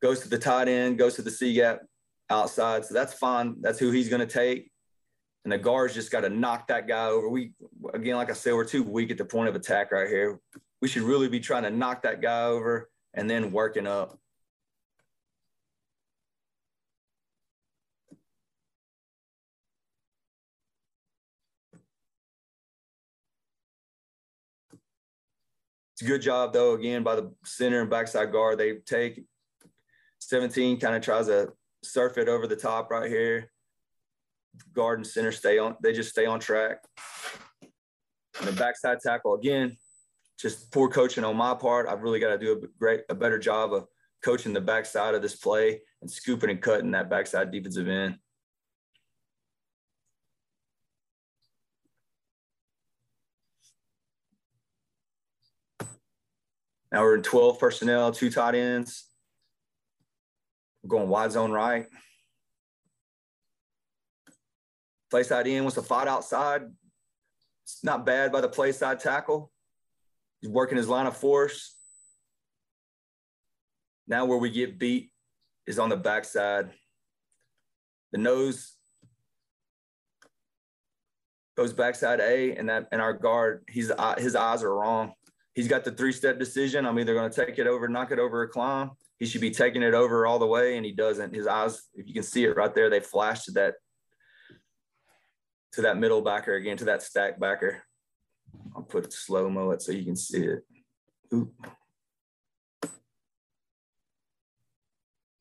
goes to the tight end, goes to the C gap, outside. So that's fine. That's who he's going to take. And the guards just got to knock that guy over. We, again, like I said, we're too weak at the point of attack right here. We should really be trying to knock that guy over and then working up. It's a good job though, again, by the center and backside guard. They take 17, kind of tries to surf it over the top right here. Guard and center stay on, they just stay on track. And the backside tackle, again, just poor coaching on my part. I've really got to do a great, a better job of coaching the backside of this play and scooping and cutting that backside defensive end. Now we're in 12 personnel, two tight ends. We're going wide zone right. Play side in wants to fight outside. It's not bad by the play side tackle. He's working his line of force. Now where we get beat is on the backside. The nose goes backside A, and that and our guard, he's his eyes are wrong he's got the three step decision. I'm either going to take it over, knock it over, or climb. He should be taking it over all the way, and he doesn't. His eyes, if you can see it right there, they flash to that to that middle backer again, to that stack backer. I'll put slow mo it so you can see it. Oop.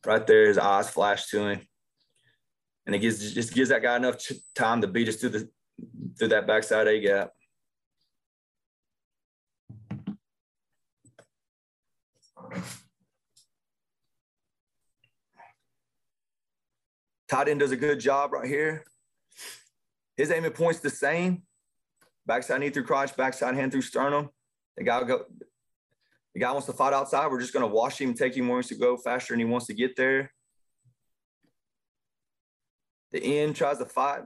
Right there, his eyes flash to him, and it gives just gives that guy enough time to beat us through the through that backside A gap. Tight end does a good job right here. His aiming point's the same. Backside knee through crotch, backside hand through sternum. The guy go. The guy wants to fight outside. We're just going to wash him, take him where he wants to go faster, and he wants to get there. The end tries to fight,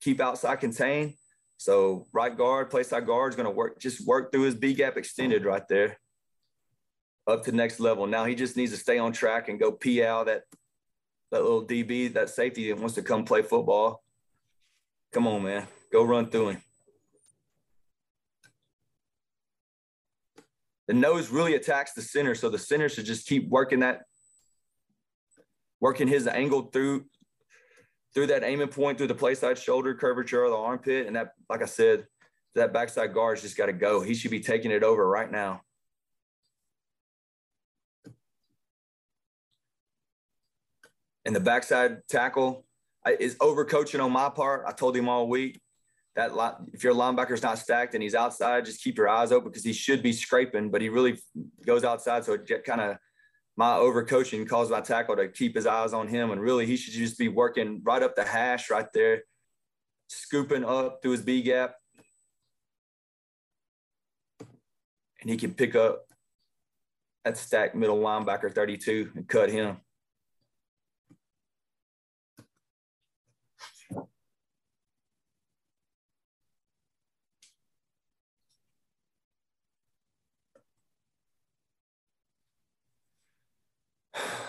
keep outside contained. So right guard, play side guard is going to work, just work through his B gap extended right there up to next level. Now he just needs to stay on track and go pee out that that little DB, that safety that wants to come play football. Come on, man. Go run through him. The nose really attacks the center, so the center should just keep working that, working his angle through through that aiming point through the play side shoulder curvature of the armpit. And that, like I said, that backside guard's just got to go. He should be taking it over right now. And the backside tackle is overcoaching on my part. I told him all week that if your linebacker's not stacked and he's outside, just keep your eyes open because he should be scraping, but he really goes outside. So it kind of my overcoaching caused my tackle to keep his eyes on him. And really, he should just be working right up the hash right there, scooping up through his B gap. And he can pick up that stacked middle linebacker 32 and cut him.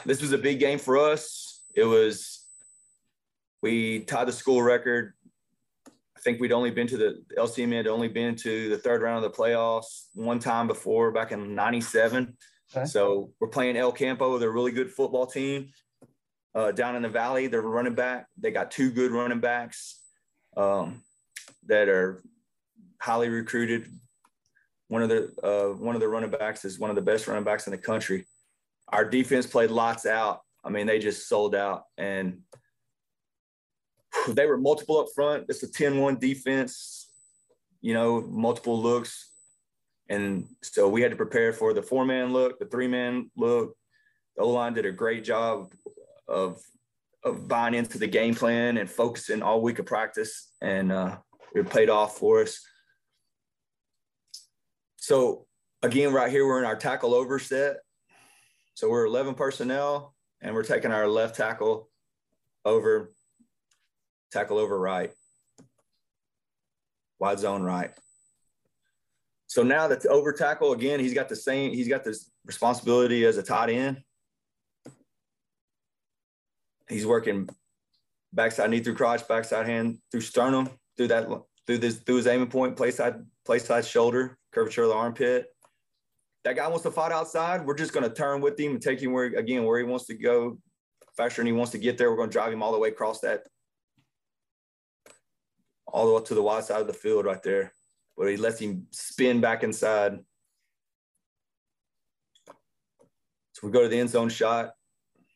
This was a big game for us. It was, we tied the school record. I think we'd only been to the LCM had only been to the third round of the playoffs one time before back in 97. Okay. So we're playing El Campo. They're a really good football team uh, down in the valley. They're running back. They got two good running backs um, that are highly recruited. One of the uh, one of the running backs is one of the best running backs in the country our defense played lots out. I mean, they just sold out and they were multiple up front. It's a 10 1 defense, you know, multiple looks. And so we had to prepare for the four man look, the three man look. The O line did a great job of, of buying into the game plan and focusing all week of practice. And uh, it paid off for us. So, again, right here, we're in our tackle over set. So we're 11 personnel and we're taking our left tackle over, tackle over right, wide zone right. So now that's over tackle again, he's got the same, he's got this responsibility as a tight end. he's working backside knee through crotch, backside hand through sternum, through that through this through his aiming point, play side, play side shoulder, curvature of the armpit. That guy wants to fight outside. We're just going to turn with him and take him where again where he wants to go faster than he wants to get there. We're going to drive him all the way across that, all the way to the wide side of the field right there. But he lets him spin back inside. So we go to the end zone shot.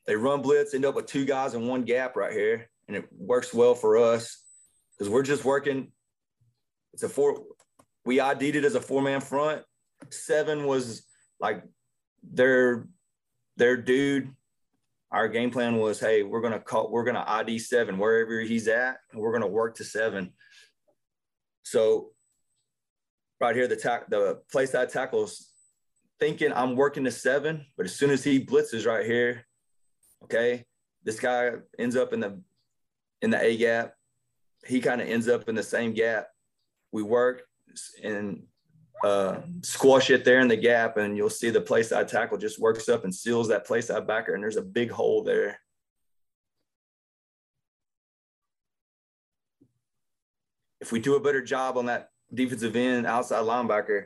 They run blitz, end up with two guys in one gap right here, and it works well for us because we're just working. It's a four. We ID'd it as a four man front. Seven was like their their dude. Our game plan was, hey, we're gonna call, we're gonna ID seven wherever he's at, and we're gonna work to seven. So right here, the tack, the play side tackles thinking I'm working to seven, but as soon as he blitzes right here, okay, this guy ends up in the in the A gap. He kind of ends up in the same gap. We work and uh, squash it there in the gap, and you'll see the play side tackle just works up and seals that play side backer, and there's a big hole there. If we do a better job on that defensive end outside linebacker,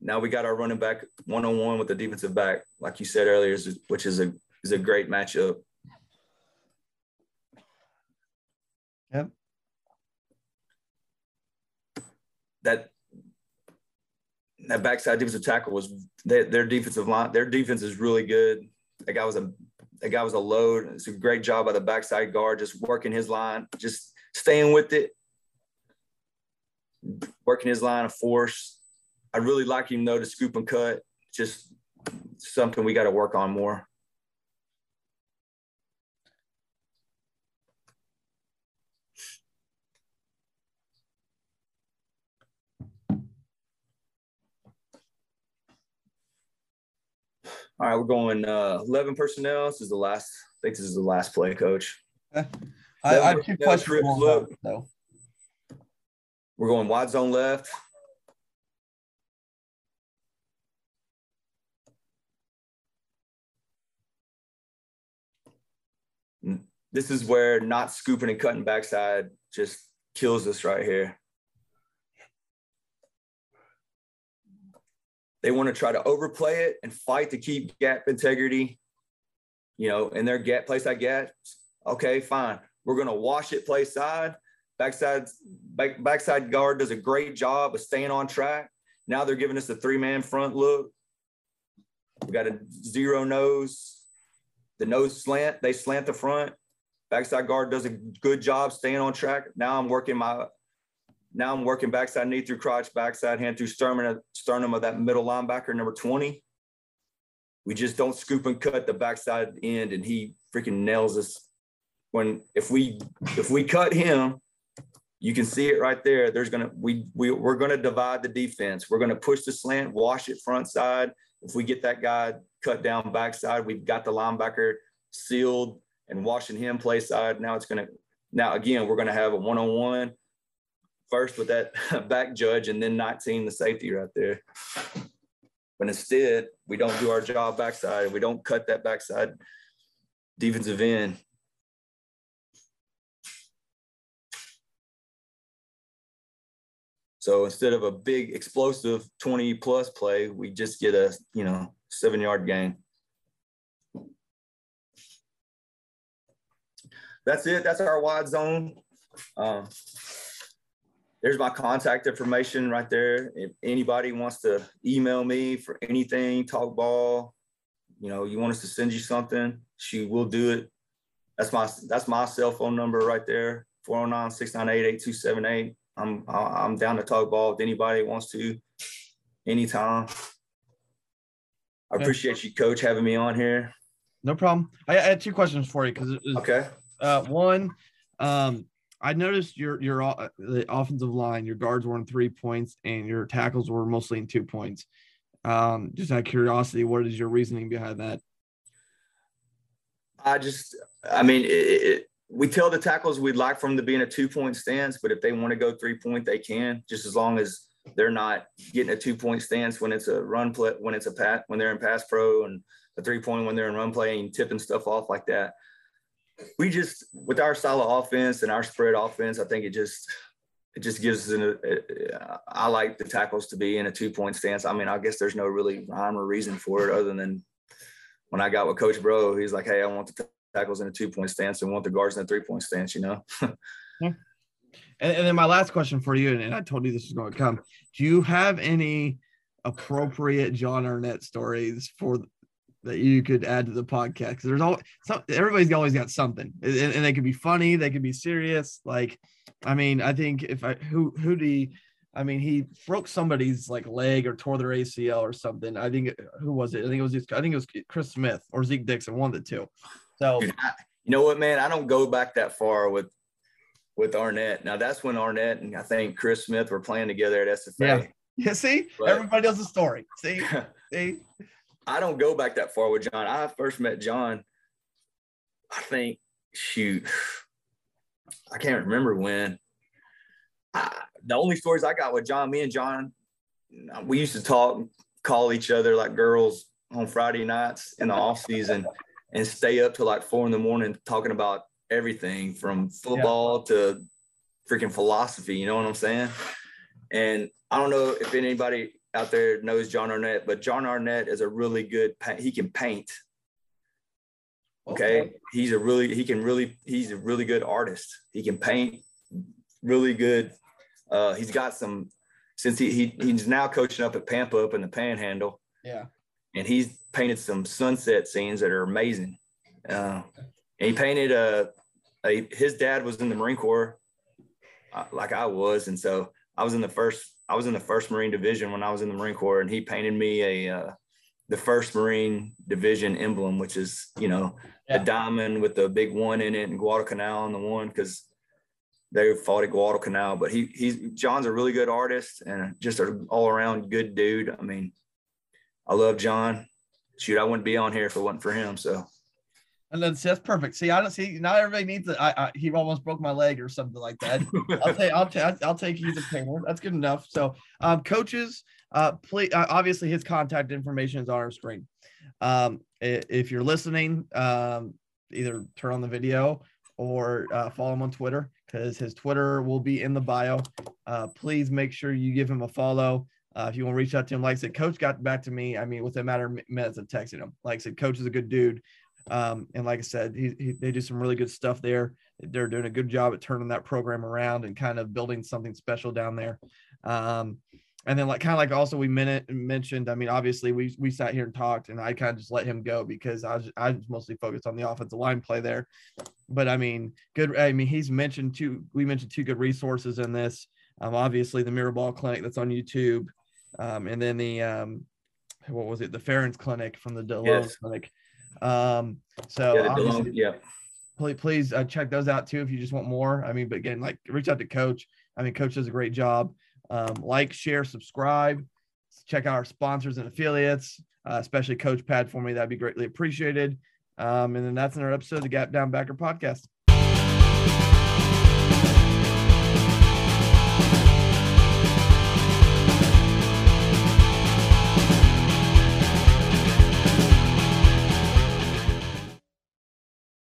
now we got our running back one on one with the defensive back, like you said earlier, which is a is a great matchup. Yep. That that backside defensive tackle was their, their defensive line. Their defense is really good. That guy was a that guy was a load. It's a great job by the backside guard, just working his line, just staying with it, working his line of force, I really like him though to scoop and cut. Just something we got to work on more. All right, we're going uh, 11 personnel. This is the last, I think this is the last play, coach. Okay. I, I have two questions. Look, though. We're going wide zone left. this is where not scooping and cutting backside just kills us right here. They want to try to overplay it and fight to keep gap integrity, you know, in their gap place I get. Okay, fine. We're going to wash it play side. Backside, back, backside guard does a great job of staying on track. Now they're giving us a three man front look. We got a zero nose. The nose slant, they slant the front backside guard does a good job staying on track. Now I'm working my now I'm working backside knee through crotch, backside hand through sternum, sternum of that middle linebacker, number 20. We just don't scoop and cut the backside end, and he freaking nails us. When if we if we cut him, you can see it right there. There's gonna we we we're gonna divide the defense. We're gonna push the slant, wash it front side. If we get that guy cut down backside, we've got the linebacker sealed and watching him play side. Now it's to, now again, we're to have a one on one first with that back judge and then 19, the safety right there. But instead, we don't do our job backside. We don't cut that backside defensive end. So instead of a big explosive 20 plus play, we just get a, you know, seven yard gain. that's it. That's our wide zone. Um, there's my contact information right there. If anybody wants to email me for anything, talk ball, you know, you want us to send you something, she will do it. That's my that's my cell phone number right there, 409-698-8278. I'm I'm down to talk ball if anybody wants to anytime. I appreciate you, coach, having me on here. No problem. I, I had two questions for you because okay. Uh, one, um, I noticed your your uh, the offensive line, your guards were in three points, and your tackles were mostly in two points. Um, just out of curiosity, what is your reasoning behind that? I just, I mean, it, it, we tell the tackles we'd like for them to be in a two point stance, but if they want to go three point, they can, just as long as they're not getting a two point stance when it's a run play, when it's a pat, when they're in pass pro, and a three point when they're in run play and tipping stuff off like that. We just with our style of offense and our spread offense, I think it just it just gives us an. Uh, I like the tackles to be in a two point stance. I mean, I guess there's no really rhyme or reason for it other than when I got with Coach Bro, he's like, "Hey, I want the tackles in a two point stance and want the guards in a three point stance." You know. yeah. And, and, then my last question for you, and, and I told you this was going to come. Do you have any appropriate John Arnett stories for that you could add to the podcast because there's always some, everybody's always got something and, and, they could be funny they could be serious like i mean i think if i who who do i mean he broke somebody's like leg or tore their acl or something i think who was it? I think it was just, i think it was chris smith or zeke dixon one of the two. So you know what man? I don't go back that far with with arnett. Now that's when arnett and i think chris smith were playing together at sfa yeah, yeah see? But, everybody knows the story. See? See I don't go back that far with John. I first met John, I think, shoot, I can't remember when. I, the only stories I got with John, me and John, we used to talk, call each other like girls on Friday nights in the off season and stay up till like four in the morning talking about everything from football yeah. to freaking philosophy. You know what I'm saying? And I don't know if anybody out there knows John Arnett, but John Arnett is a really good he can paint. Okay? okay. He's a really he can really he's a really good artist. He can paint really good. Uh, he's got some since he, he he's now coaching up at Pampa up in the Panhandle. Yeah. And he's painted some sunset scenes that are amazing. Uh, and he painted a, a his dad was in the Marine Corps, uh, like I was, and so I was in the first I was in the first Marine Division when I was in the Marine Corps, and he painted me a uh, the first Marine Division emblem, which is you know yeah. a diamond with the big one in it and Guadalcanal on the one because they fought at Guadalcanal. But he he's John's a really good artist and just an all around good dude. I mean, I love John. Shoot, I wouldn't be on here if it wasn't for him. So and then that's perfect. See, I don't see. Not everybody needs it. I, I, he almost broke my leg or something like that. I'll take. I'll, take. I'll take he's a painter. That's good enough. So, um, coaches, uh, please. Uh, obviously, his contact information is on our screen. Um, if you're listening, um, either turn on the video or uh, follow him on Twitter because his Twitter will be in the bio. Uh, please make sure you give him a follow. Uh, if you want to reach out to him, like I said, Coach got back to me. I mean, within a matter of minutes of texting him. Like I said, Coach is a good dude. Um, and like I said, he, he, they do some really good stuff there. They're doing a good job at turning that program around and kind of building something special down there. Um, and then like kind of like also we minute mentioned, I mean, obviously we we sat here and talked and I kind of just let him go because I was I was mostly focused on the offensive line play there. But I mean, good I mean, he's mentioned two we mentioned two good resources in this. Um, obviously the Mirabal clinic that's on YouTube. Um, and then the um what was it, the Ferens clinic from the Delone yes. clinic. Um, so yeah, yeah. Please, please uh, check those out too if you just want more. I mean, but again, like reach out to Coach. I mean, Coach does a great job. Um, like, share, subscribe. Check out our sponsors and affiliates, uh, especially Coach Pad for me. That'd be greatly appreciated. Um, and then that's another episode of the Gap Down Backer podcast.